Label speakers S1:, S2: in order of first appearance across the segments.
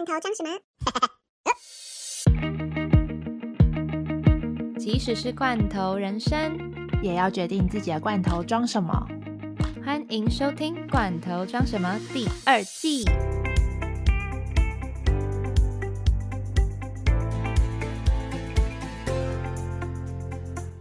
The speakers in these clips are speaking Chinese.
S1: 罐头装什么？
S2: 即使是罐头人生，
S3: 也要决定自己的罐头装什么。
S2: 欢迎收听《罐头装什么》第二季。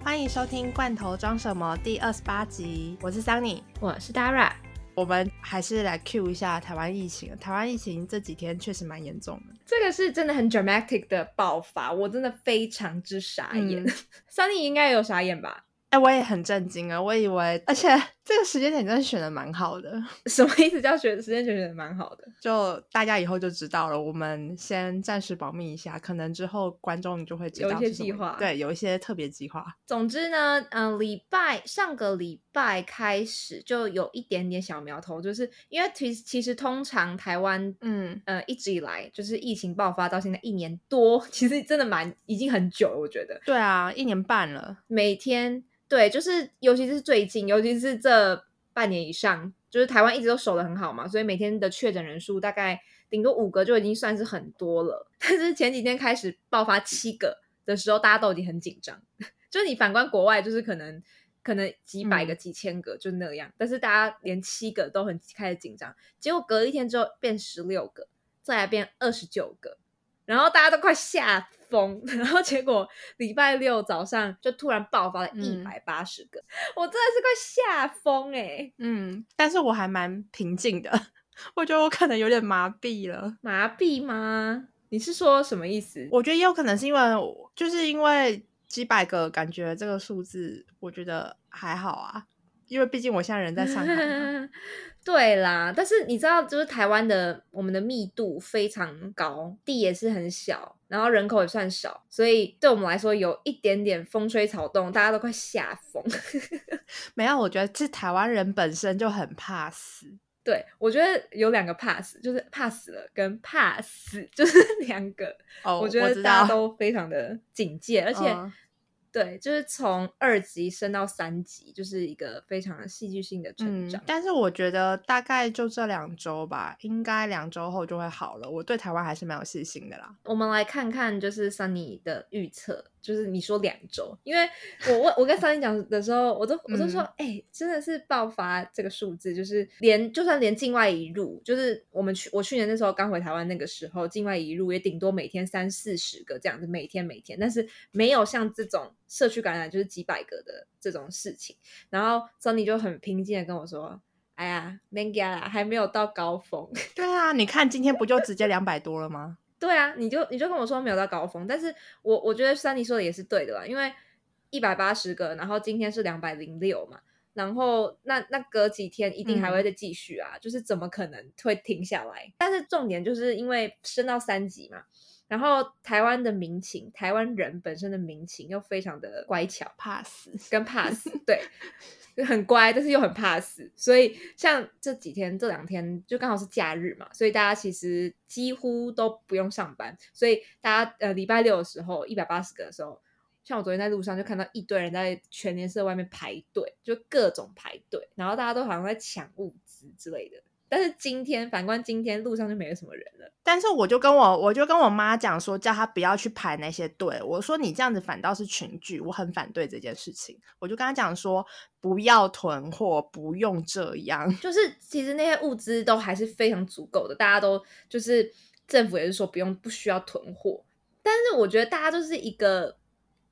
S3: 欢迎收听《罐头装什么》第二十八集，我是 Sunny，
S2: 我是 Dara。
S3: 我们还是来 Q 一下台湾疫情。台湾疫情这几天确实蛮严重的，
S2: 这个是真的很 dramatic 的爆发，我真的非常之傻眼。Sunny 应该有傻眼吧？
S3: 哎，我也很震惊啊！我以为，而且这个时间点真的选的蛮好的。
S2: 什么意思？叫选时间选的蛮好的？
S3: 就大家以后就知道了。我们先暂时保密一下，可能之后观众就会知道
S2: 有一些计划。
S3: 对，有一些特别计划。
S2: 总之呢，嗯，礼拜上个礼拜开始就有一点点小苗头，就是因为其其实通常台湾，嗯呃，一直以来就是疫情爆发到现在一年多，其实真的蛮已经很久了，我觉得。
S3: 对啊，一年半了，
S2: 每天。对，就是尤其是最近，尤其是这半年以上，就是台湾一直都守的很好嘛，所以每天的确诊人数大概顶多五个就已经算是很多了。但是前几天开始爆发七个的时候，大家都已经很紧张。就是你反观国外，就是可能可能几百个、几千个就那样，但是大家连七个都很开始紧张。结果隔一天之后变十六个，再来变二十九个。然后大家都快吓疯，然后结果礼拜六早上就突然爆发了一百八十个，我真的是快吓疯哎！
S3: 嗯，但是我还蛮平静的，我觉得我可能有点麻痹了。
S2: 麻痹吗？你是说什么意思？
S3: 我觉得也有可能是因为，就是因为几百个，感觉这个数字，我觉得还好啊。因为毕竟我现在人在上海，
S2: 对啦。但是你知道，就是台湾的我们的密度非常高，地也是很小，然后人口也算少，所以对我们来说有一点点风吹草动，大家都快吓疯。
S3: 没有，我觉得是台湾人本身就很怕死。
S2: 对，我觉得有两个怕死，就是怕死了跟怕死，就是 两个。
S3: 哦，
S2: 我觉得大家都非常的警戒，而且。对，就是从二级升到三级，就是一个非常戏剧性的成长。
S3: 但是我觉得大概就这两周吧，应该两周后就会好了。我对台湾还是蛮有信心的啦。
S2: 我们来看看，就是 Sunny 的预测。就是你说两周，因为我我我跟三林讲的时候，我都我都说，哎，真的是爆发这个数字，就是连就算连境外一入，就是我们去我去年那时候刚回台湾那个时候，境外一入也顶多每天三四十个这样子，每天每天，但是没有像这种社区感染就是几百个的这种事情。然后 Sunny 就很平静的跟我说，哎呀 m a n g a 还没有到高峰。
S3: 对啊，你看今天不就直接两百多了吗？
S2: 对啊，你就你就跟我说没有到高峰，但是我我觉得珊妮说的也是对的吧，因为一百八十个，然后今天是两百零六嘛，然后那那隔几天一定还会再继续啊，就是怎么可能会停下来？但是重点就是因为升到三级嘛，然后台湾的民情，台湾人本身的民情又非常的乖巧，
S3: 怕死
S2: 跟怕死，对。很乖，但是又很怕死，所以像这几天、这两天就刚好是假日嘛，所以大家其实几乎都不用上班，所以大家呃礼拜六的时候一百八十个的时候，像我昨天在路上就看到一堆人在全联社外面排队，就各种排队，然后大家都好像在抢物资之类的。但是今天反观今天路上就没有什么人了。
S3: 但是我就跟我我就跟我妈讲说，叫她不要去排那些队。我说你这样子反倒是群聚，我很反对这件事情。我就跟她讲说，不要囤货，不用这样。
S2: 就是其实那些物资都还是非常足够的，大家都就是政府也是说不用不需要囤货。但是我觉得大家都是一个，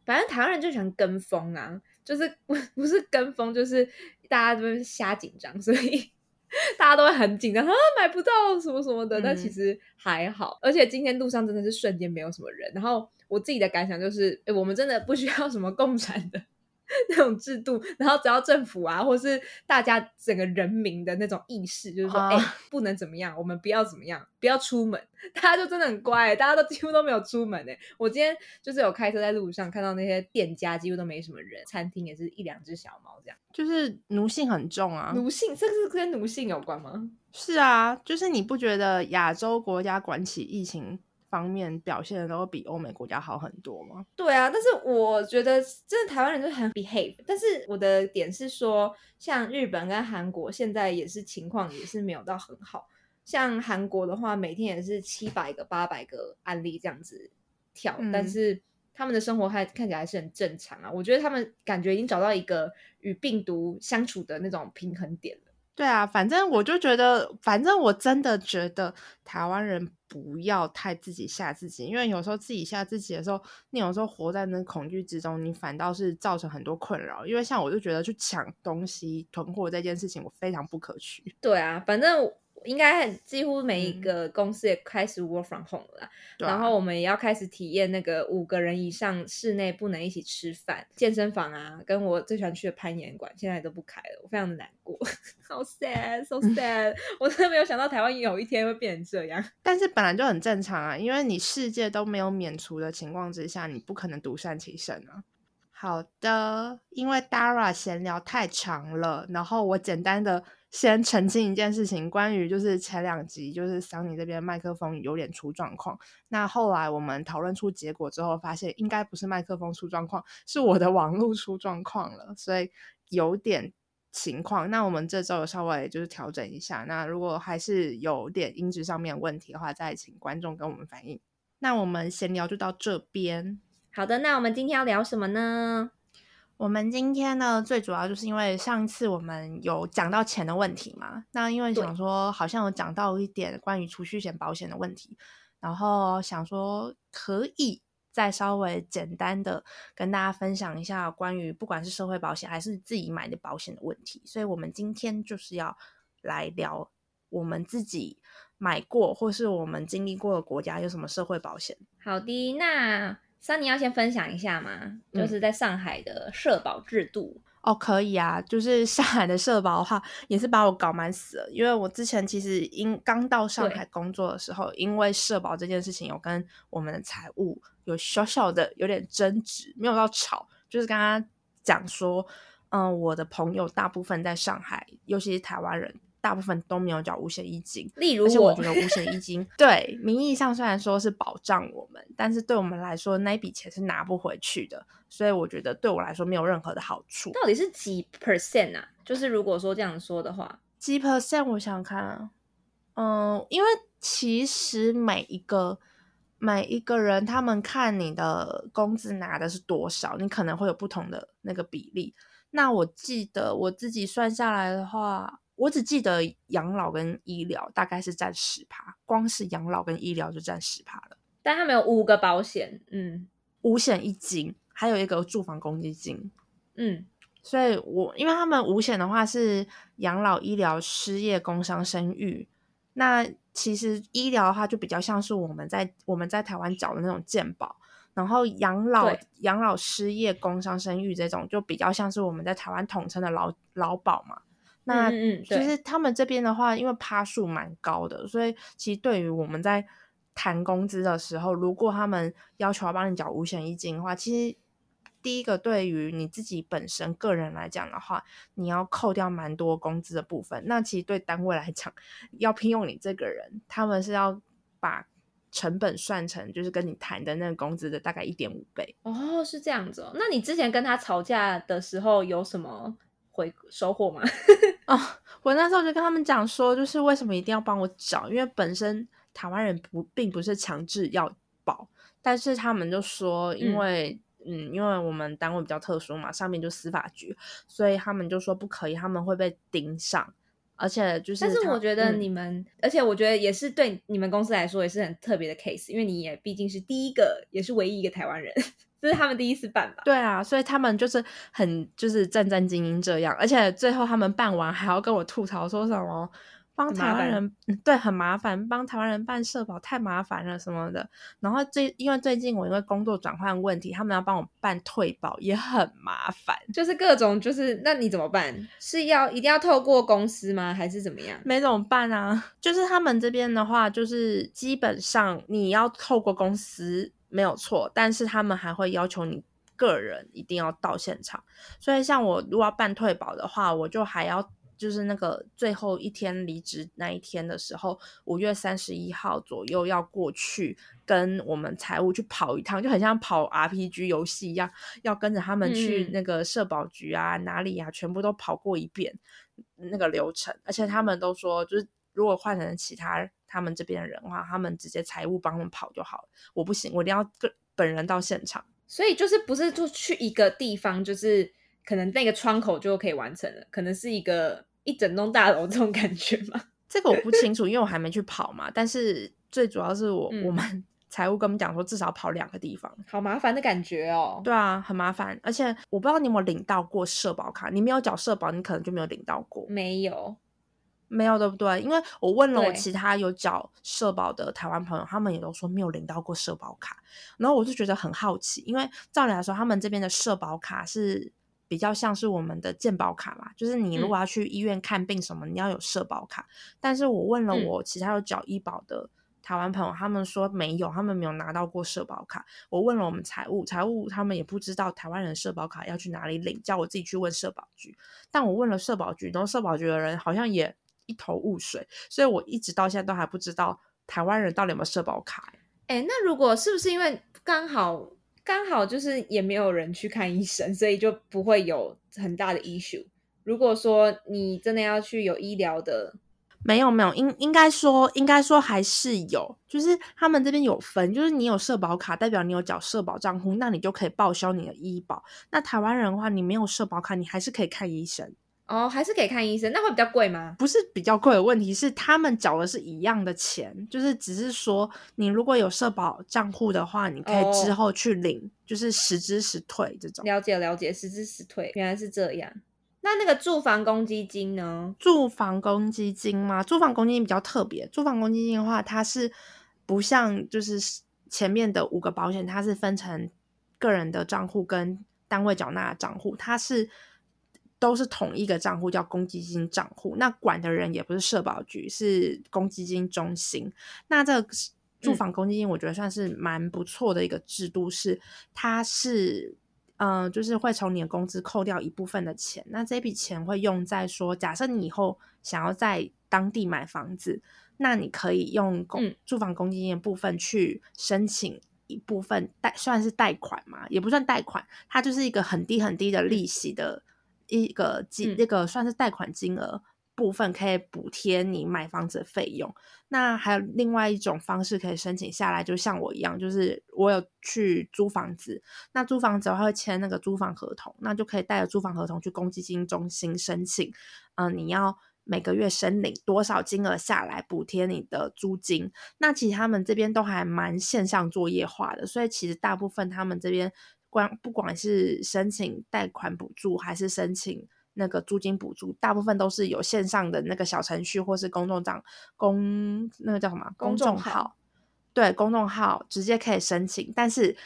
S2: 反正台湾人就喜欢跟风啊，就是不 不是跟风，就是大家都是瞎紧张，所以。大家都会很紧张啊，买不到什么什么的，但其实还好。而且今天路上真的是瞬间没有什么人。然后我自己的感想就是，我们真的不需要什么共产的。那种制度，然后只要政府啊，或是大家整个人民的那种意识，就是说，哎，不能怎么样，我们不要怎么样，不要出门，大家就真的很乖，大家都几乎都没有出门诶。我今天就是有开车在路上，看到那些店家几乎都没什么人，餐厅也是一两只小猫这样，
S3: 就是奴性很重啊。
S2: 奴性，这个是跟奴性有关吗？
S3: 是啊，就是你不觉得亚洲国家管起疫情？方面表现的都比欧美国家好很多吗？
S2: 对啊，但是我觉得真的台湾人就很 behave。但是我的点是说，像日本跟韩国现在也是情况也是没有到很好，像韩国的话，每天也是七百个、八百个案例这样子跳，但
S3: 嗯
S2: 是他们的生活还看起来还是很正常啊。我觉得他们感觉已经找到一个与病毒相处的那种平衡点了。
S3: 对啊，反正我就觉得，反正我真的觉得台湾人不要太自己吓自己，因为有时候自己吓自己的时候，你有时候活在那恐惧之中，你反倒是造成很多困扰。因为像我就觉得去抢东西、囤货这件事情，我非常不可取。
S2: 对啊，反正应该几乎每一
S3: 嗯
S2: 个公司也开始 work from home 了然后我们也要开始体验那个五个人以上室内不能一起吃饭，健身房啊，跟我最喜欢去的攀岩馆现在都不开了，我非常的难过，好 sad，so sad，我真的没有想到台湾有一天会变成这样。
S3: 但是本来就很正常啊，因为你世界都没有免除的情况之下，你不可能独善其身啊。好的，因为 Dara 闲聊太长了，然后我简单的先澄清一件事情，关于就是前两集就是桑尼这边麦克风有点出状况，那后来我们讨论出结果之后，发现应该不是麦克风出状况，是我的网络出状况了，所以有点情况。那我们这周稍微就是调整一下，那如果还是有点音质上面问题的话，再请观众跟我们反映。那我们闲聊就到这边。
S2: 好的，那我们今天要聊什么呢？
S3: 我们今天呢，最主要就是因为上一次我们有讲到钱的问题嘛，那因为想说好像有讲到一点关于储蓄险保险的问题，然后想说可以再稍微简单的跟大家分享一下关于不管是社会保险还是自己买的保险的问题，所以我们今天就是要来聊我们自己买过或是我们经历过的国家有什么社会保险。
S2: 好的，那桑尼要先分享一下吗，就是在上海的社保制度。
S3: 哦，可以啊，就是上海的社保的话，也是把我搞蛮死了。因为我之前其实因刚到上海工作的时候，因为社保这件事情有跟我们的财务有小小的有点争执，没有到吵，就是跟他讲说，嗯，我的朋友大部分在上海，尤其是台湾人，大部分都没有缴五险一金。
S2: 例如
S3: 而且我
S2: 我
S3: 觉得五险一金 对名义上虽然说是保障我们，但是对我们来说那一笔钱是拿不回去的，所以我觉得对我来说没有任何的好处。
S2: 到底是几 percent 啊？就是如果说这样说的话，
S3: 几 percent？我想想看啊，嗯，因为其实每一个每一个人，他们看你的工资拿的是多少，你可能会有不同的那个比例。那我记得我自己算下来的话，我只记得养老跟医疗大概是占十趴，光是养老跟医疗就占十趴了。
S2: 但他们有五个保险，嗯
S3: 五险一金，还有一个住房公积金。
S2: 嗯，
S3: 所以我因为他们五险的话是养老、医疗、失业、工伤、生育，那其实医疗的话就比较像是我们在我们在台湾缴的那种健保，然后养老
S2: 对、
S3: 养老、失业、工伤、生育这种就比较像是我们在台湾统称的劳劳保嘛。那
S2: 嗯
S3: 就是他们这边的话，因为趴数蛮高的，所以其实对于我们在谈工资的时候，如果他们要求要帮你缴五险一金的话，其实第一个对于你自己本身个人来讲的话，你要扣掉蛮多工资的部分。那其实对单位来讲，要聘用你这个人，他们是要把成本算成就是跟你谈的那个工资的大概一点五倍。
S2: 哦，是这样子哦。那你之前跟他吵架的时候有什么回收获吗？
S3: 哦，我那时候就跟他们讲说，就是为什么一定要帮我找，因为本身台湾人不并不是强制要保，但是他们就说，因
S2: 嗯。
S3: 为嗯因为我们单位比较特殊嘛，上面就司法局，所以他们就说不可以，他们会被盯上，而且就是，
S2: 但是我觉得
S3: 嗯。
S2: 你们，而且我觉得也是对你们公司来说也是很特别的 case，因为你也毕竟是第一个，也是唯一一个台湾人，这是他们第一次办吧？
S3: 对啊，所以他们就是很就是战战兢兢这样，而且最后他们办完还要跟我吐槽说什么帮台湾人嗯对很麻烦，帮台湾人办社保太麻烦了什么的。然后最因为最近我因为工作转换问题，他们要帮我办退保也很麻烦。
S2: 就是各种就是，那你怎么办？是要一定要透过公司吗？还是怎么样？
S3: 没怎么办啊？就是他们这边的话，就是基本上你要透过公司没有错，但是他们还会要求你个人一定要到现场。所以像我如果要办退保的话，我就还要就是那个最后一天离职那一天的时候，五月三十一号左右要过去跟我们财务去跑一趟，就很像跑 RPG 游戏一样，要跟着他们去
S2: 嗯
S3: 那个社保局啊哪里啊，全部都跑过一遍那个流程，而且他们都说就是。如果换成其他他们这边的人的话，他们直接财务帮他们跑就好了。我不行，我一定要个本人到现场。
S2: 所以就是不是就去一个地方，就是可能那个窗口就可以完成了，可能是一个一整栋大楼这种感觉吗？
S3: 这个我不清楚，因为我还没去跑嘛。但是最主要是我、
S2: 嗯
S3: 我们 财务跟我们讲说，至少跑两个地方。
S2: 好麻烦的感觉哦。
S3: 对啊，很麻烦，而且我不知道你有没有领到过社保卡，你没有缴社保，你可能就没有领到过。
S2: 没有，
S3: 没有对不对？因为我问了我其他有缴社保的台湾朋友，他们也都说没有领到过社保卡。然后我就觉得很好奇，因为照理来说，他们这边的社保卡是比较像是我们的健保卡嘛，就是你如果要去医院看病什么，你要有社保卡。但是我问了
S2: 嗯
S3: 我其他有缴医保的台湾朋友，他们说没有，他们没有拿到过社保卡。我问了我们财务，财务他们也不知道台湾人社保卡要去哪里领，叫我自己去问社保局。但我问了社保局，然后社保局的人好像也一头雾水，所以我一直到现在都还不知道台湾人到底有没有社保卡、欸
S2: 哎，那如果是不是因为刚好刚好就是也没有人去看医生，所以就不会有很大的 issue？如果说你真的要去有医疗的，
S3: 没有没有，应应该说应该说还是有，就是他们这边有分，就是你有社保卡，代表你有缴社保账户，那你就可以报销你的医保。那台湾人的话，你没有社保卡，你还是可以看医生，
S2: 哦，还是可以看医生，那会比较贵吗？
S3: 不是比较贵的问题，是他们缴的是一样的钱，就是只是说你如果有社保账户的话，你可以之
S2: 哦
S3: 后去领，就是实支实退这种。
S2: 了解了解，实支实退，原来是这样。那那个住房公积金呢？
S3: 住房公积金吗？住房公积金比较特别。住房公积金的话，它是不像就是前面的五个保险，它是分成个人的账户跟单位缴纳的账户，它是都是同一个账户，叫公积金账户。那管的人也不是社保局，是公积金中心。那这个住房公积金，我觉得算是蛮不错的一个制度，是它是。嗯，就是会从你的工资扣掉一部分的钱，那这笔钱会用在说，假设你以后想要在当地买房子，那你可以用公、
S2: 嗯
S3: 住房公积金的部分去申请一部分贷，算是贷款嘛，也不算贷款，它就是一个很低很低的利息的一个金，
S2: 嗯
S3: 那个算是贷款金额部分可以补贴你买房子的费用。那还有另外一种方式可以申请下来，就像我一样，就是我有去租房子，那租房子的话会签那个租房合同，那就可以带着租房合同去公积金中心申请，嗯、你要每个月申领多少金额下来补贴你的租金。那其实他们这边都还蛮线上作业化的，所以其实大部分他们这边光不管是申请贷款补助还是申请。那个租金补助大部分都是有线上的那个小程序，或是公众账公那个叫什么
S2: 公众号
S3: 号，对公众号直接可以申请，但是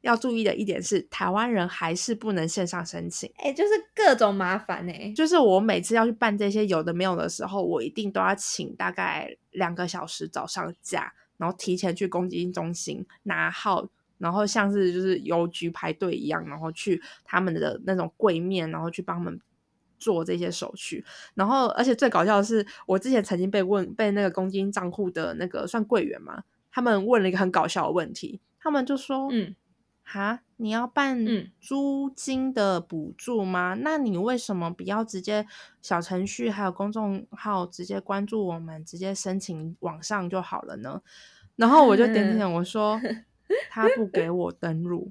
S3: 要注意的一点是，台湾人还是不能线上申请。
S2: 哎、就是各种麻烦哎、
S3: 就是我每次要去办这些有的没有的时候，我一定都要请大概两个小时早上假，然后提前去公积金中心拿号，然后像是就是邮局排队一样，然后去他们的那种柜面，然后去帮他们做这些手续。然后，而且最搞笑的是，我之前曾经被问被那个公积金账户的那个算柜员嘛，他们问了一个很搞笑的问题，他们就说，
S2: 嗯，
S3: 哈，你要办
S2: 嗯
S3: 租金的补助吗？那你为什么不要直接小程序还有公众号直接关注我们，直接申请网上就好了呢？然后我就点点点，我说他不给我登录，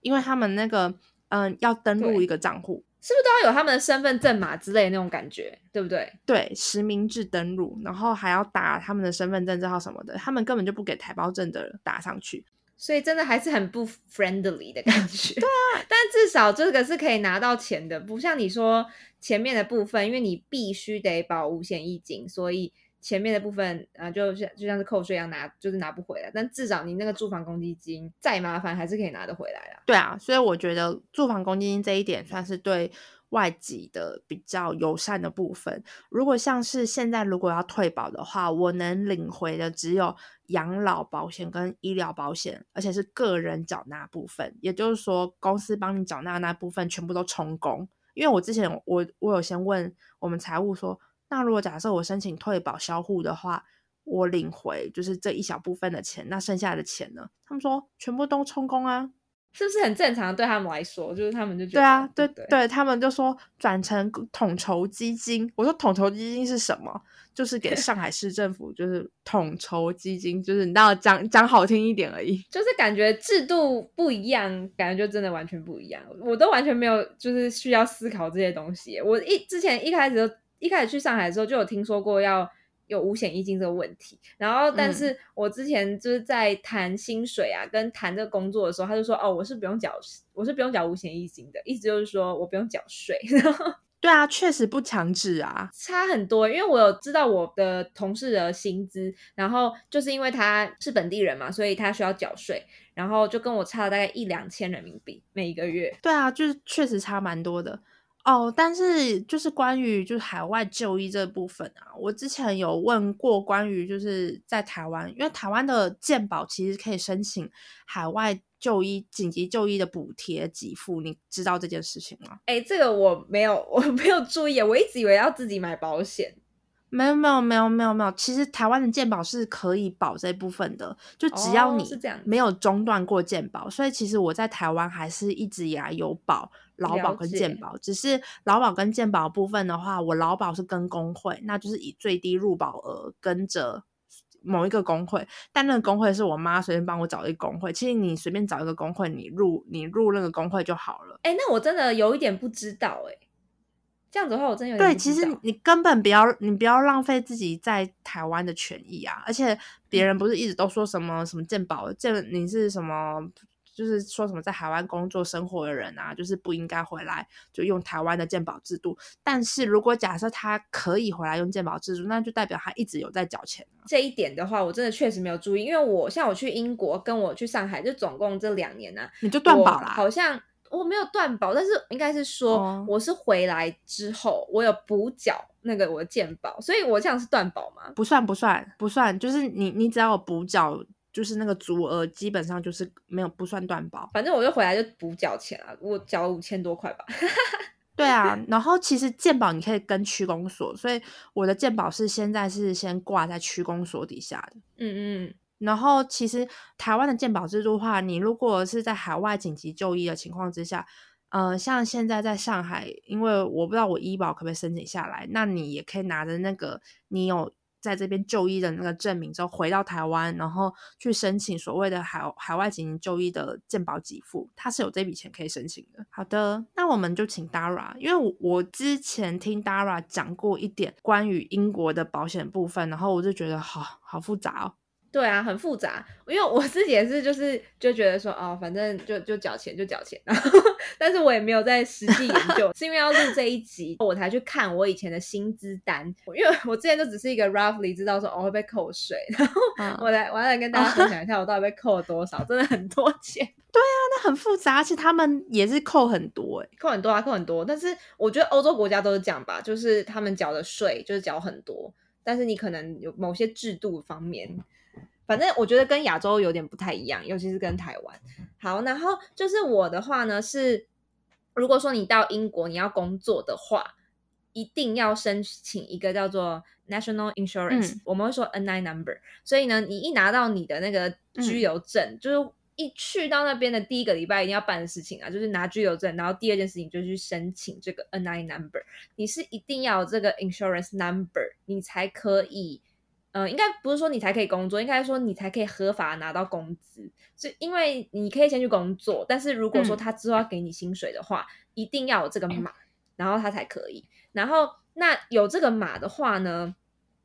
S3: 因为他们那个嗯要登录一个账户，
S2: 是不是都要有他们的身份证码之类的那种感觉，对不对？
S3: 对实名制登录，然后还要打他们的身份证字号什么的，他们根本就不给台胞证的打上去。
S2: 所以真的还是很不 friendly 的感觉。对啊，但至少这个是可以拿到钱的，不像你说前面的部分，因为你必须得保五险一金，所以前面的部分啊、呃就像就像是扣税一样拿，就是拿不回来。但至少你那个住房公积金再麻烦，还是可以拿得回来啦。
S3: 对啊，所以我觉得住房公积金这一点算是对外籍的比较友善的部分。如果像是现在如果要退保的话，我能领回的只有养老保险跟医疗保险，而且是个人缴纳部分，也就是说公司帮你缴纳那部分全部都充公。因为我之前我我有先问我们财务说，那如果假设我申请退保销户的话，我领回就是这一小部分的钱，那剩下的钱呢？他们说全部都充公啊。
S2: 是不是很正常？对他们来说，就是他们就觉得
S3: 对啊，对
S2: 对
S3: 对，他们就说转成统筹基金。我说统筹基金是什么？就是给上海市政府，就是统筹基金，就是你知道讲讲好听一点而已。
S2: 就是感觉制度不一样，感觉就真的完全不一样。我都完全没有就是需要思考这些东西。我一之前一开始就一开始去上海的时候，就有听说过要有五险一金这个问题。然后，但
S3: 嗯
S2: 是我之前就是在谈薪水啊，跟谈这个工作的时候，他就说哦，我是不用缴，我是不用缴五险一金的，意思就是说我不用缴税。
S3: 对啊，确实不强制啊。
S2: 差很多，因为我有知道我的同事的薪资，然后就是因为他是本地人嘛，所以他需要缴税，然后就跟我差了大概一两千人民币每一个月。
S3: 对啊，就是确实差蛮多的哦。但是就是关于就是海外就医这部分啊，我之前有问过关于就是在台湾，因为台湾的健保其实可以申请海外就医紧急就医的补贴给付，你知道这件事情吗？
S2: 哎，这个我没有，我没有注意，我一直以为要自己买保险。
S3: 没有没有没有没有没有，其实台湾的健保是可以保这部分的，就只要你没有中断过健保，所以其实我在台湾还是一直以来有保劳保跟健保，只是劳保跟健保部分的话，我劳保是跟工会，那就是以最低入保额跟着。某一个工会，但那个工会是我妈随便帮我找一个工会。其实你随便找一个工会，你入你入那个工会就好了。
S2: 哎，那我真的有一点不知道，哎，这样子的话，我真的有点
S3: 对，其实你根本不要，你不要浪费自己在台湾的权益啊！而且别人不是一直都说什么什么健保健，你是什么，就是说什么在台湾工作生活的人啊，就是不应该回来就用台湾的健保制度。但是如果假设他可以回来用健保制度，那就代表他一直有在缴钱啊。
S2: 这一点的话，我真的确实没有注意，因为我像我去英国跟我去上海，就总共这两年呢、啊，
S3: 你就断保啦。
S2: 好像我没有断保，但是应该是说
S3: 哦
S2: 我是回来之后，我有补缴那个我的健保，所以我这样是断保吗？
S3: 不算不算不算，就是你你只要有补缴，就是那个足额，基本上就是没有不算断保。
S2: 反正我就回来就补缴钱啊，我缴了五千多块吧。
S3: 对啊，然后其实健保你可以跟区公所，所以我的健保是现在是先挂在区公所底下的。
S2: 嗯嗯，
S3: 然后其实台湾的健保制度的话，你如果是在海外紧急就医的情况之下，呃，像现在在上海，因为我不知道我医保可不可以申请下来，那你也可以拿着那个你有在这边就医的那个证明之后回到台湾，然后去申请所谓的海海外紧急就医的健保给付，它是有这笔钱可以申请的。好的，那我们就请 Dara，因为我我之前听 Dara 讲过一点关于英国的保险部分，然后我就觉得好好复杂哦。
S2: 对啊，很复杂，因为我自己也是，就是就觉得说，哦，反正就就缴钱就缴钱，然后但是我也没有在实际研究，是因为要录这一集，我才去看我以前的薪资单，因为我之前就只是一个 roughly 知道说哦会被扣税，然后
S3: 嗯，
S2: 我来我要来跟大家分享一下我到底被扣了多少，真的很多钱，对啊
S3: 那很复杂，而且他们也是扣很多
S2: 扣很多啊，扣很多，但是我觉得欧洲国家都是这样吧，就是他们缴的税就是缴很多，但是你可能有某些制度方面。反正我觉得跟亚洲有点不太一样，尤其是跟台湾。好，然后就是我的话呢是，如果说你到英国你要工作的话，一定要申请一个叫做 National Insurance，、
S3: 嗯
S2: 我们会说 NI number。所以呢，你一拿到你的那个居留证，就是一去到那边的第一个礼拜一定要办的事情啊，就是拿居留证，然后第二件事情就是去申请这个 NI number。你是一定要有这个 insurance number，你才可以。呃，应该不是说你才可以工作，应该说你才可以合法拿到工资。是因为你可以先去工作，但是如果说
S3: 嗯
S2: 他之后要给你薪水的话，一定要有这个码，然后他才可以。然后那有这个码的话呢，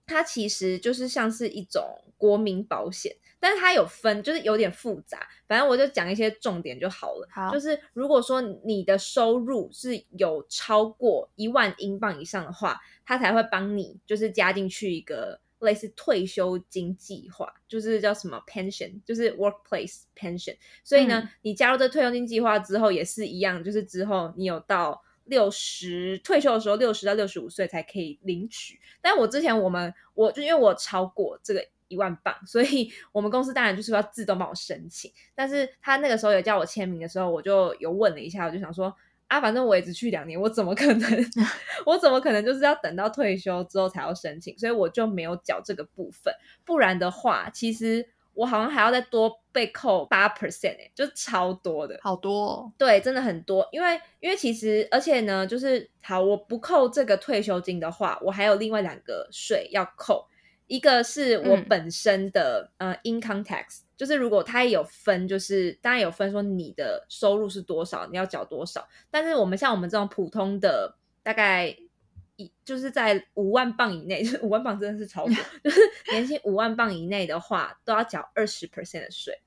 S2: 它其实就是像是一种国民保险，但是它有分，就是有点复杂。反正我就讲一些重点就好了。
S3: 好
S2: 就是如果说你的收入是有超过一万英镑以上的话，它才会帮你就是加进去一个类似退休金计划，就是叫什么 pension，就是 workplace pension。所以呢，
S3: 嗯
S2: 你加入这退休金计划之后也是一样，就是之后你有到六十退休的时候，六十到六十五岁才可以领取。但我之前我们我就因为我超过这个一万镑，所以 我们公司当然就是要自动帮我申请。但是他那个时候有叫我签名的时候，我就有问了一下，我就想说。啊，反正我也只去两年，我怎么可能？我怎么可能就是要等到退休之后才要申请？所以我就没有缴这个部分。不然的话，其实我好像还要再多被扣八 percent 哎，就超多的，
S3: 好多、哦。
S2: 对，真的很多。因为因为其实而且呢，就是好，我不扣这个退休金的话，我还有另外两个税要扣，一个是我
S3: 嗯
S2: 本身的、呃 income tax，就是如果它也有分，就是当然有分说你的收入是多少，你要缴多少。但是我们像我们这种普通的，大概一就是在五万磅以内，就是五万磅真的是超多，就是年薪五万磅以内的话，都要缴二十 percent 的税。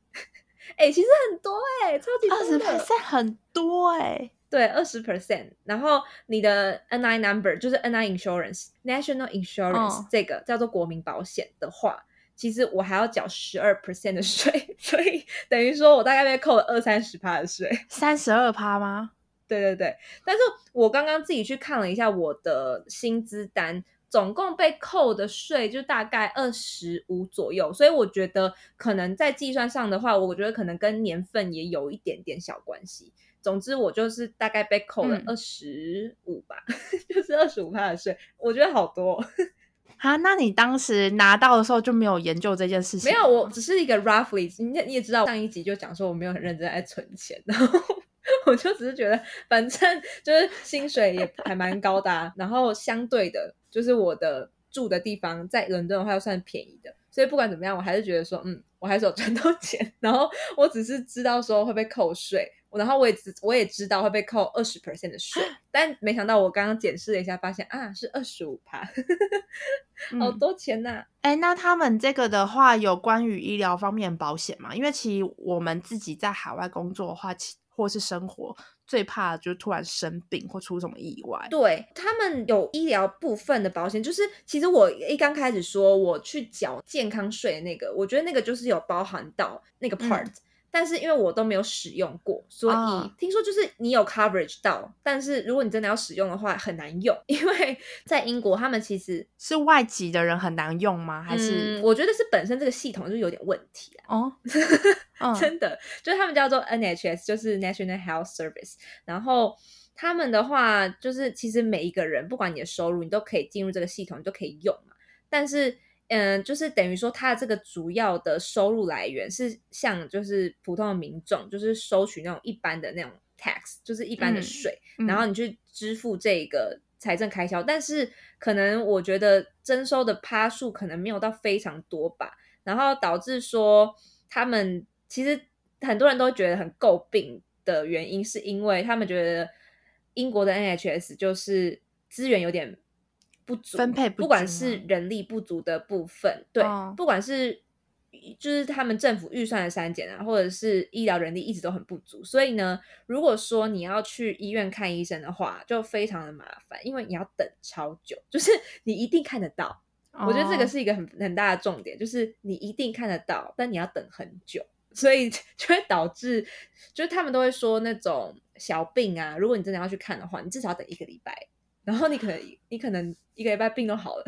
S2: 哎、其实很多哎、超级多
S3: 二十
S2: 的
S3: percent 很多哎、
S2: 对，二十 percent，然后你的 NI number 就是 NI insurance national insurance、
S3: 嗯
S2: 这个叫做国民保险的话，其实我还要缴十二 percent 的税，所以等于说我大概被扣了二三十趴的税。
S3: 三十二趴吗？
S2: 对对对，但是我刚刚自己去看了一下我的薪资单，总共被扣的税就大概二十五左右，所以我觉得可能在计算上的话，我觉得可能跟年份也有一点点小关系。总之，我就是大概被扣了
S3: 嗯
S2: 二十五吧，就是二十五的税，我觉得好多哦、
S3: 啊，那你当时拿到的时候就没有研究这件事情？
S2: 没有，我只是一个 roughly，你也你也知道，上一集就讲说我没有很认真在存钱，然后 我就只是觉得，反正就是薪水也还蛮高的、啊，然后相对的，就是我的住的地方在伦敦的话又算便宜的，所以不管怎么样，我还是觉得说，嗯，我还是有赚到 钱，然后我只是知道说会被扣税，然后我也知我也知道会被扣二十 percent 的税，但没想到我刚刚检视了一下，发现啊是二十五趴，好
S3: 嗯
S2: 多钱呐、
S3: 哎、那他们这个的话，有关于医疗方面保险吗？因为其实我们自己在海外工作的话，其或是生活，最怕就是突然生病或出什么意外。
S2: 对他们有医疗部分的保险，就是其实我一刚开始说我去缴健康税的那个，我觉得那个就是有包含到那个 part，、但是因为我都没有使用过，所以
S3: 啊
S2: 听说就是你有 coverage 到，但是如果你真的要使用的话很难用，因为在英国他们其实
S3: 是外籍的人很难用吗？还是、
S2: 嗯、我觉得是本身这个系统就有点问题啊。
S3: 哦，嗯
S2: 真的，就是他们叫做 NHS，就是 National Health Service。然后他们的话，就是其实每一个人，不管你的收入，你都可以进入这个系统，你都可以用嘛。但是，嗯，就是等于说，它的这个主要的收入来源是像就是普通的民众，就是收取那种一般的那种 tax，就是一般的
S3: 嗯
S2: 税，
S3: 嗯
S2: 然后你去支付这个财政开销。但是，可能我觉得征收的趴数可能没有到非常多吧。然后导致说他们其实很多人都觉得很诟病的原因，是因为他们觉得英国的 NHS 就是资源有点不足，
S3: 分配不
S2: 不管是人力不足的部分，对，
S3: 哦
S2: 不管是。就是他们政府预算的删减啊，或者是医疗人力一直都很不足，所以呢，如果说你要去医院看医生的话，就非常的麻烦，因为你要等超久，就是 你一定看得到，我觉得这个
S3: 哦
S2: 是一个很很大的重点，就是你一定看得到，但你要等很久，所以 就会导致，就是他们都会说那种小病啊，如果你真的要去看的话，你至少要等一个礼拜，然后你可能你可能一个礼拜病都好了，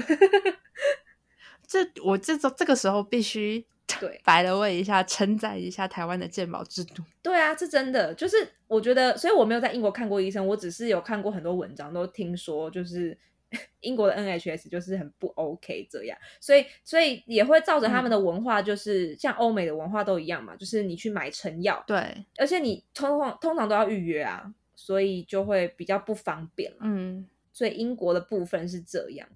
S3: 这我这种这个时候必须
S2: 对。
S3: 白了问一下，称赞一下台湾的健保制度。
S2: 对啊，是真的，就是我觉得，所以我没有在英国看过医生，我只是有看过很多文章，都听说就是 英国的 NHS 就是很不 OK 这样，所以所以也会照着他们的文化，就是、像欧美的文化都一样嘛，就是你去买成药，
S3: 对，
S2: 而且你通常通常都要预约啊，所以就会比较不方便了。
S3: 嗯，
S2: 所以英国的部分是这样。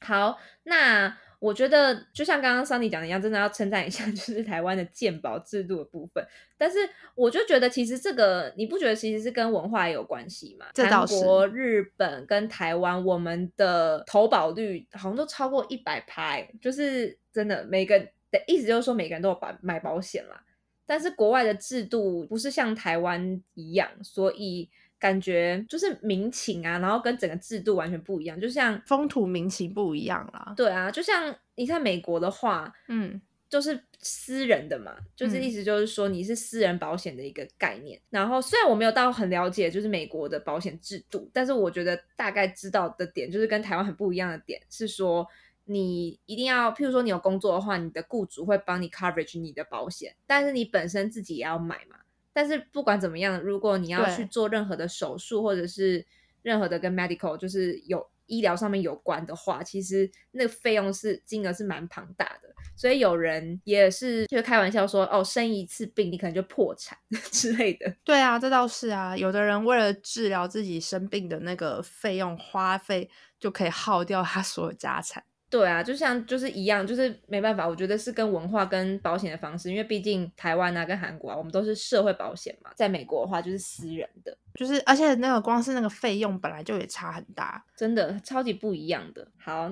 S2: 好，那我觉得就像刚刚桑尼讲的一样，真的要称赞一下，就是台湾的健保制度的部分。但是我就觉得，其实这个你不觉得其实是跟文化也有关系吗？
S3: 这倒是
S2: 韩国、日本跟台湾，我们的投保率好像都超过一百趴，就是真的每个的意思就是说每个人都有保买保险啦。但是国外的制度不是像台湾一样，所以感觉就是民情啊，然后跟整个制度完全不一样。就像
S3: 风土民情不一样啦。
S2: 对啊，就像你看美国的话，
S3: 嗯，
S2: 就是私人的嘛，就是
S3: 嗯
S2: 意思就是说你是私人保险的一个概念。然后虽然我没有到很了解就是美国的保险制度，但是我觉得大概知道的点就是跟台湾很不一样的点是说。你一定要，譬如说你有工作的话，你的雇主会帮你 coverage 你的保险，但是你本身自己也要买嘛。但是不管怎么样，如果你要去做任何的手术或者是任何的跟 medical 就是有医疗上面有关的话，其实那个费用是金额是蛮庞大的。所以有人也是就开玩笑说，哦，生一次病你可能就破产 之类的。
S3: 对啊，这倒是啊。有的人为了治疗自己生病的那个费用花费，就可以耗掉他所有家产。
S2: 对啊，就像就是一样，就是没办法，我觉得是跟文化跟保险的方式，因为毕竟台湾啊跟韩国啊，我们都是社会保险嘛，在美国的话就是私人的，
S3: 就是而且那个光是那个费用本来就也差很大，
S2: 真的超级不一样的。好。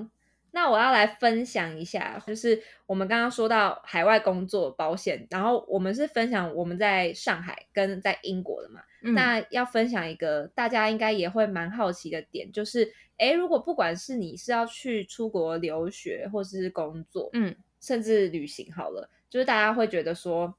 S2: 那我要来分享一下，就是我们刚刚说到海外工作保险，然后我们是分享我们在上海跟在英国的嘛。那要分享一个大家应该也会蛮好奇的点，就是，诶，如果不管是你是要去出国留学，或者是工作，嗯，甚至旅行好了，就是大家会觉得说，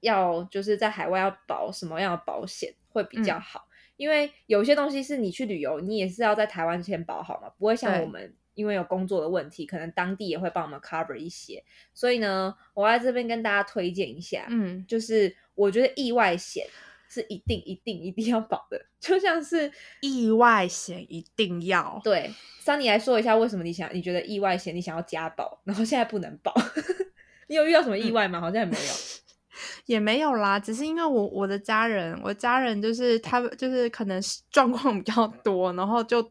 S2: 要就是在海外要保什么样的保险会比较好？因为有些东西是你去旅游，你也是要在台湾先保好嘛，不会像我们。因为有工作的问题，可能当地也会帮我们 cover 一些，所以呢，我在这边跟大家推荐一下，嗯，就是我觉得意外险是一定一定一定要保的，就像是
S3: 意外险一定要
S2: 对。桑尼来说一下，为什么你想你觉得意外险你想要加保，然后现在不能保？你有遇到什么意外吗？好像也没有，
S3: 也没有啦，只是因为我我的家人，我家人就是他就是可能状况比较多，然后就。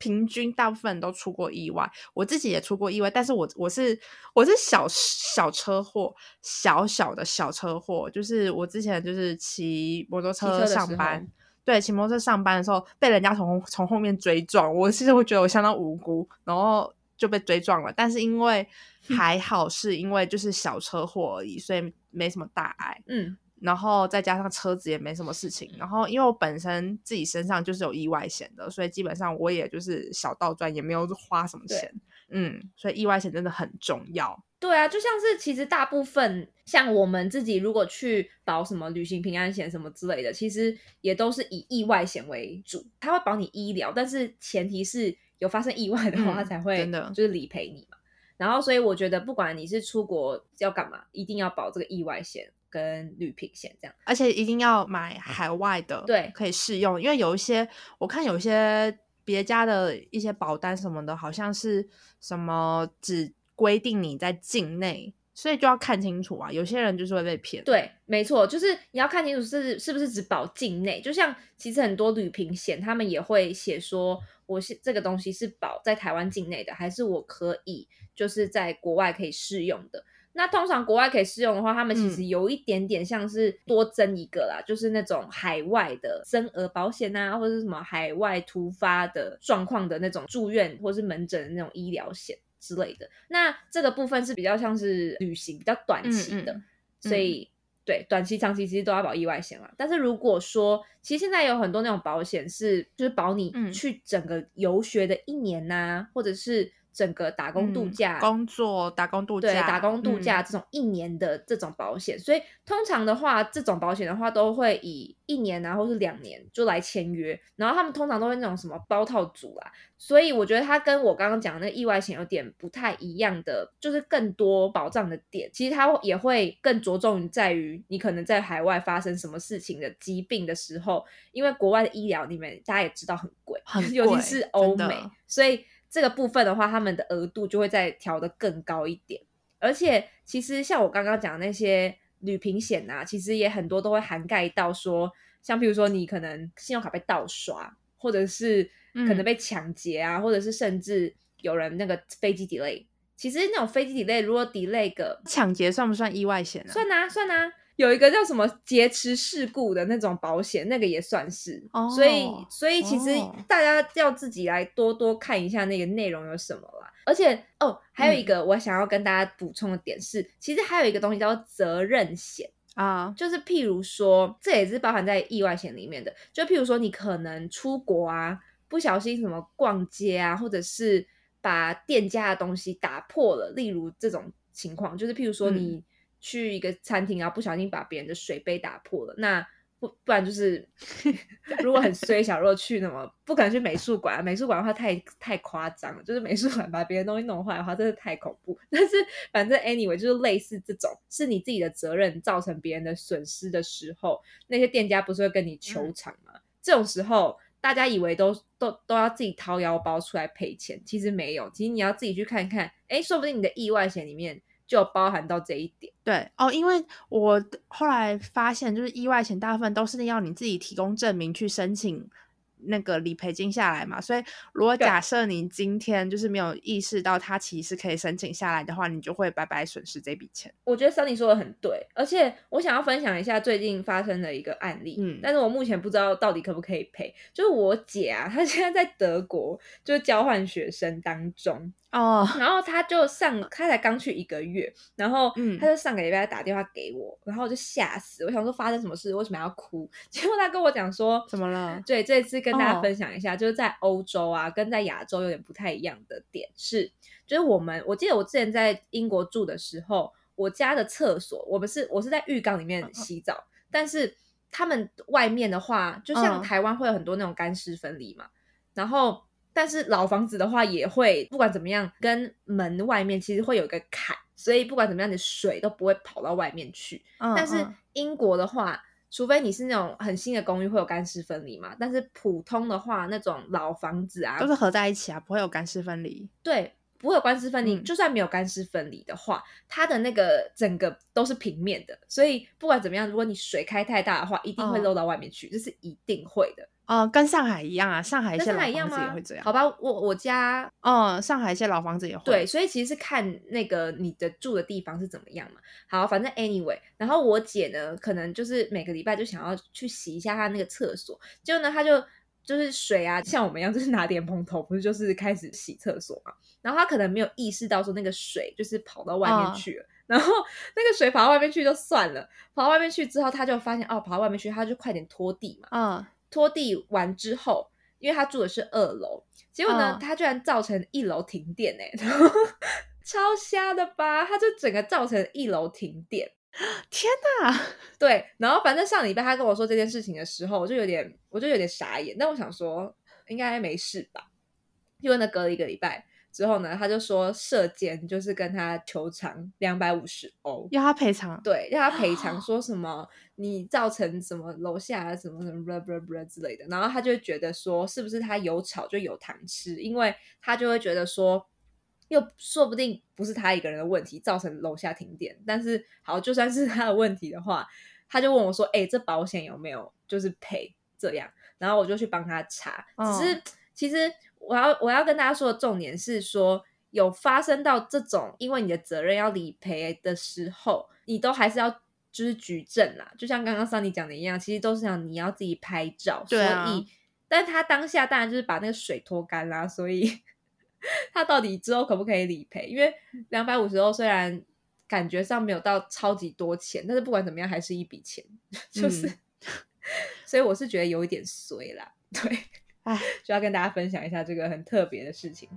S3: 平均大部分人都出过意外，我自己也出过意外，但是我我是我是小小车祸，小小的小车祸，就是我之前就是骑摩托车上班，对，骑摩托车上班的时候被人家从从后面追撞，我其实会觉得我相当无辜，然后就被追撞了，但是因为还好是因为就是小车祸而已，所以没什么大碍，嗯。然后再加上车子也没什么事情，然后因为我本身自己身上就是有意外险的，所以基本上我也就是小倒赚，也没有花什么钱。嗯，所以意外险真的很重要。
S2: 对啊，就像是其实大部分像我们自己如果去保什么旅行平安险什么之类的，其实也都是以意外险为主，它会保你医疗，但是前提是有发生意外的话，它才会真的就是理赔你嘛。然后所以我觉得不管你是出国要干嘛，一定要保这个意外险。跟旅平险这样，
S3: 而且一定要买海外的，
S2: 对，
S3: 可以试用。因为有一些我看有一些别家的一些保单什么的，好像是什么只规定你在境内，所以就要看清楚啊。有些人就是会被骗。
S2: 对，没错，就是你要看清楚是是不是只保境内。就像其实很多旅平险，他们也会写说，我是这个东西是保在台湾境内的，还是我可以就是在国外可以试用的。那通常国外可以适用的话，他们其实有一点点像是多增一个啦，就是那种海外的增额保险啊，或者是什么海外突发的状况的那种住院或是门诊的那种医疗险之类的。那这个部分是比较像是旅行比较短期的，所以对短期、长期其实都要保意外险了。但是如果说，其实现在有很多那种保险是就是保你去整个游学的一年呐，或者是。整个打工度假、
S3: 工作、打工度假，
S2: 对打工度假这种一年的这种保险，所以通常的话，这种保险的话都会以一年啊，或是两年就来签约，然后他们通常都会那种什么包套组啊，所以我觉得它跟我刚刚讲的那意外险有点不太一样的，就是更多保障的点，其实它也会更着重在于你可能在海外发生什么事情的疾病的时候，因为国外的医疗你们大家也知道很贵，
S3: 很
S2: 尤其是欧美，所以。这个部分的话，他们的额度就会再调得更高一点，而且其实像我刚刚讲那些旅平险啊，其实也很多都会涵盖到说，像比如说你可能信用卡被盗刷，或者是可能被抢劫啊，或者是甚至有人那个飞机 delay，其实那种飞机 delay 如果 delay 个
S3: 抢劫算不算意外险啊？
S2: 算啊，算啊。有一个叫什么劫持事故的那种保险，那个也算是，所以所以其实大家要自己来多多看一下那个内容有什么啦。而且哦，还有一个我想要跟大家补充的点是，其实还有一个东西叫责任险啊，就是譬如说，这也是包含在意外险里面的。就譬如说，你可能出国啊，不小心什么逛街啊，或者是把店家的东西打破了，例如这种情况，就是譬如说你。去一个餐厅然后，不小心把别人的水杯打破了，那不不然就是 如果很衰小，如果去那么不可能去美术馆，美术馆的话太太夸张了，就是美术馆把别人东西弄坏的话，真的太恐怖。但是反正 anyway 就是类似这种，是你自己的责任造成别人的损失的时候，那些店家不是会跟你求偿吗？这种时候大家以为都都都要自己掏腰包出来赔钱，其实没有，其实你要自己去看看，哎，说不定你的意外险里面就包含到这一点。
S3: 对哦，因为我后来发现，就是意外险大部分都是要你自己提供证明去申请。那个理赔金下来嘛，所以如果假设你今天就是没有意识到它其实可以申请下来的话，你就会白白损失这笔钱。
S2: 我觉得 Sunny 说的很对，而且我想要分享一下最近发生的一个案例，嗯，但是我目前不知道到底可不可以赔。就是我姐啊，她现在在德国，就是交换学生当中。哦，然后他就上，他才刚去一个月，然后他就上个礼拜打电话给我，然后我就吓死，我想说发生什么事，为什么要哭？结果他跟我讲说，
S3: 怎么了？
S2: 对，这次跟大家分享一下，就是在欧洲啊，跟在亚洲有点不太一样的点是，就是我们，我记得我之前在英国住的时候，我家的厕所，我们是我是在浴缸里面洗澡，但是他们外面的话，就像台湾会有很多那种干湿分离嘛，然后。但是老房子的话，也会不管怎么样，跟门外面其实会有一个坎，所以不管怎么样，你水都不会跑到外面去。但是英国的话，除非你是那种很新的公寓，会有干湿分离嘛。但是普通的话，那种老房子啊，
S3: 都是合在一起啊，不会有干湿分离。
S2: 对，不会有干湿分离。就算没有干湿分离的话，它的那个整个都是平面的，所以不管怎么样，如果你水开太大的话，一定会漏到外面去，这是一定会的。
S3: 哦，跟上海一样啊，上海一些老房子也会这样。
S2: 好吧，我我家，
S3: 嗯，上海一些老房子也会。
S2: 对，所以其实是看那个你的住的地方是怎么样嘛。好，反正 anyway，然后我姐呢，可能就是每个礼拜就想要去洗一下她那个厕所，结果呢，她就就是水啊，像我们一样，就是拿点蓬头，不是就是开始洗厕所嘛。然后他可能没有意识到说那个水就是跑到外面去了，然后那个水跑到外面去就算了，跑到外面去之后，他就发现哦，跑到外面去，他就快点拖地嘛。嗯。拖地完之后，因为他住的是二楼，结果呢，他居然造成一楼停电哎，超瞎的吧？他就整个造成一楼停电，
S3: 天哪！
S2: 对，然后反正上礼拜他跟我说这件事情的时候，我就有点，我就有点傻眼。但我想说，应该没事吧？因为呢，隔了一个礼拜。之后呢，他就说射箭就是跟他求偿两百五十欧，
S3: 要他赔偿，
S2: 对，要他赔 偿，说什么你造成什么楼下什么什么 blah blah blah 之类的，然后他就觉得说是不是他有吵就有糖吃，因为他就会觉得说，又说不定不是他一个人的问题造成楼下停电，但是好就算是他的问题的话，他就问我说，哎，这保险有没有就是赔这样，然后我就去帮他查，只是其实。我要我要跟大家说的重点是说，有发生到这种因为你的责任要理赔的时候，你都还是要就是举证啦。就像刚刚桑尼讲的一样，其实都是讲你要自己拍照。所以，但他当下当然就是把那个水拖干啦。所以，他到底之后可不可以理赔？因为两百五十欧虽然感觉上没有到超级多钱，但是不管怎么样还是一笔钱。就是，所以我是觉得有一点衰啦。对。哎，就要跟大家分享一下这个很特别的事情。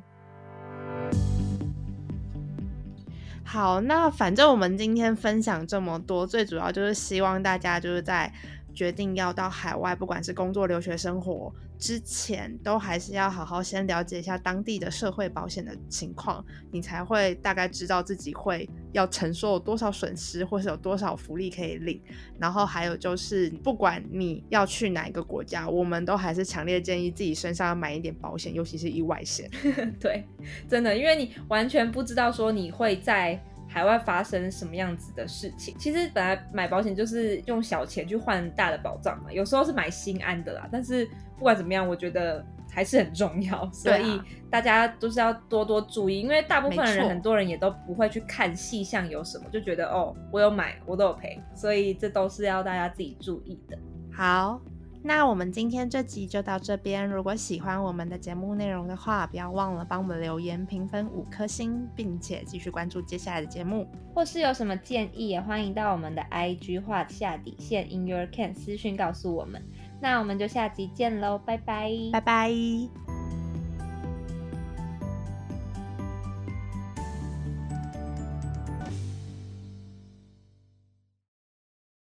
S3: 好，那反正我们今天分享这么多，最主要就是希望大家就是在。决定要到海外，不管是工作、留学、生活之前，都还是要好好先了解一下当地的社会保险的情况，你才会大概知道自己会要承受多少损失，或是有多少福利可以领。然后还有就是，不管你要去哪一个国家，我们都还是强烈建议自己身上要买一点保险，尤其是意外险。
S2: 对，真的，因为你完全不知道说你会在。海外发生什么样子的事情？其实本来买保险就是用小钱去换大的保障嘛，有时候是买心安的啦。但是不管怎么样，我觉得还是很重要，所以大家都是要多多注意，因为大部分人很多人也都不会去看细项有什么，就觉得哦，我有买，我都有赔，所以这都是要大家自己注意的。
S3: 好。那我们今天这集就到这边。如果喜欢我们的节目内容的话，不要忘了帮我们留言评分五颗星，并且继续关注接下来的节目。
S2: 或是有什么建议，也欢迎到我们的 IG 画下底线 In Your Can 私讯告诉我们。那我们就下集见喽，拜拜，
S3: 拜拜。